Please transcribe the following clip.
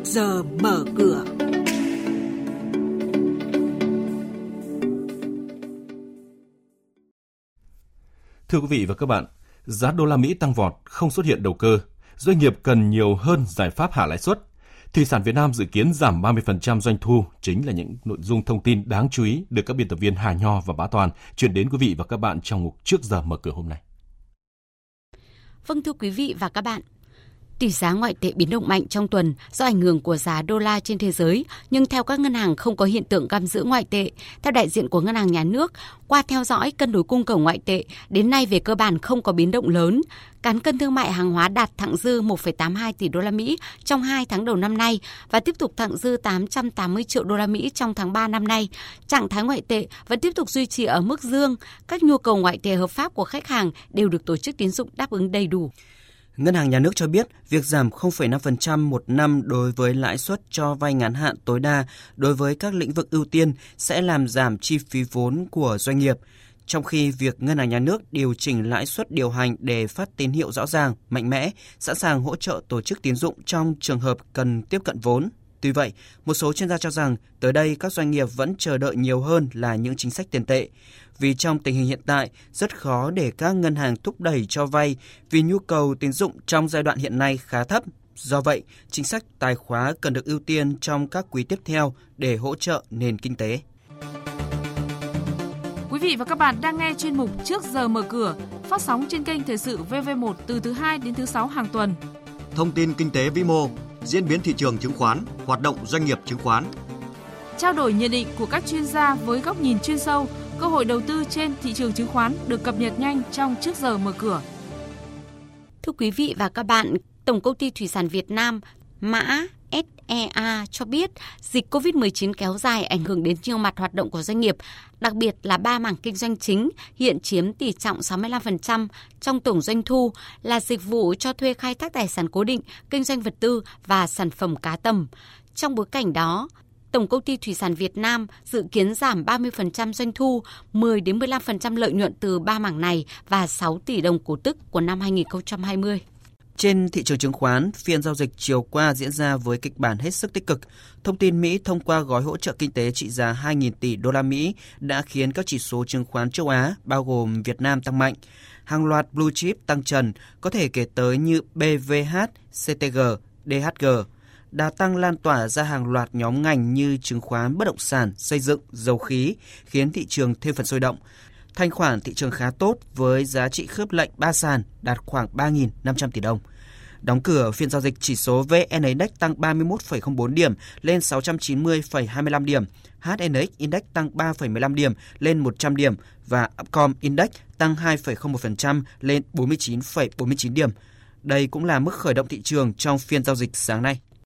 trước giờ mở cửa. Thưa quý vị và các bạn, giá đô la Mỹ tăng vọt không xuất hiện đầu cơ. Doanh nghiệp cần nhiều hơn giải pháp hạ lãi suất. Thủy sản Việt Nam dự kiến giảm 30% doanh thu chính là những nội dung thông tin đáng chú ý được các biên tập viên Hà Nho và Bá Toàn chuyển đến quý vị và các bạn trong mục trước giờ mở cửa hôm nay. Vâng thưa quý vị và các bạn, Tỷ giá ngoại tệ biến động mạnh trong tuần do ảnh hưởng của giá đô la trên thế giới, nhưng theo các ngân hàng không có hiện tượng găm giữ ngoại tệ. Theo đại diện của ngân hàng nhà nước, qua theo dõi cân đối cung cầu ngoại tệ, đến nay về cơ bản không có biến động lớn. Cán cân thương mại hàng hóa đạt thặng dư 1,82 tỷ đô la Mỹ trong 2 tháng đầu năm nay và tiếp tục thặng dư 880 triệu đô la Mỹ trong tháng 3 năm nay. Trạng thái ngoại tệ vẫn tiếp tục duy trì ở mức dương. Các nhu cầu ngoại tệ hợp pháp của khách hàng đều được tổ chức tín dụng đáp ứng đầy đủ. Ngân hàng Nhà nước cho biết việc giảm 0,5% một năm đối với lãi suất cho vay ngắn hạn tối đa đối với các lĩnh vực ưu tiên sẽ làm giảm chi phí vốn của doanh nghiệp, trong khi việc Ngân hàng Nhà nước điều chỉnh lãi suất điều hành để phát tín hiệu rõ ràng, mạnh mẽ, sẵn sàng hỗ trợ tổ chức tín dụng trong trường hợp cần tiếp cận vốn. Tuy vậy, một số chuyên gia cho rằng tới đây các doanh nghiệp vẫn chờ đợi nhiều hơn là những chính sách tiền tệ vì trong tình hình hiện tại rất khó để các ngân hàng thúc đẩy cho vay vì nhu cầu tín dụng trong giai đoạn hiện nay khá thấp. Do vậy, chính sách tài khóa cần được ưu tiên trong các quý tiếp theo để hỗ trợ nền kinh tế. Quý vị và các bạn đang nghe chuyên mục Trước giờ mở cửa, phát sóng trên kênh Thời sự VV1 từ thứ 2 đến thứ 6 hàng tuần. Thông tin kinh tế vĩ mô, diễn biến thị trường chứng khoán, hoạt động doanh nghiệp chứng khoán. Trao đổi nhận định của các chuyên gia với góc nhìn chuyên sâu – cơ hội đầu tư trên thị trường chứng khoán được cập nhật nhanh trong trước giờ mở cửa. Thưa quý vị và các bạn, Tổng công ty Thủy sản Việt Nam mã SEA cho biết dịch COVID-19 kéo dài ảnh hưởng đến nhiều mặt hoạt động của doanh nghiệp, đặc biệt là ba mảng kinh doanh chính hiện chiếm tỷ trọng 65% trong tổng doanh thu là dịch vụ cho thuê khai thác tài sản cố định, kinh doanh vật tư và sản phẩm cá tầm. Trong bối cảnh đó, Tổng công ty Thủy sản Việt Nam dự kiến giảm 30% doanh thu, 10 đến 15% lợi nhuận từ ba mảng này và 6 tỷ đồng cổ tức của năm 2020. Trên thị trường chứng khoán, phiên giao dịch chiều qua diễn ra với kịch bản hết sức tích cực. Thông tin Mỹ thông qua gói hỗ trợ kinh tế trị giá 2.000 tỷ đô la Mỹ đã khiến các chỉ số chứng khoán châu Á, bao gồm Việt Nam tăng mạnh. Hàng loạt blue chip tăng trần, có thể kể tới như BVH, CTG, DHG, đà tăng lan tỏa ra hàng loạt nhóm ngành như chứng khoán, bất động sản, xây dựng, dầu khí, khiến thị trường thêm phần sôi động. Thanh khoản thị trường khá tốt với giá trị khớp lệnh ba sàn đạt khoảng 3.500 tỷ đồng. Đóng cửa phiên giao dịch chỉ số VN Index tăng 31,04 điểm lên 690,25 điểm, HNX Index tăng 3,15 điểm lên 100 điểm và Upcom Index tăng 2,01% lên 49,49 điểm. Đây cũng là mức khởi động thị trường trong phiên giao dịch sáng nay.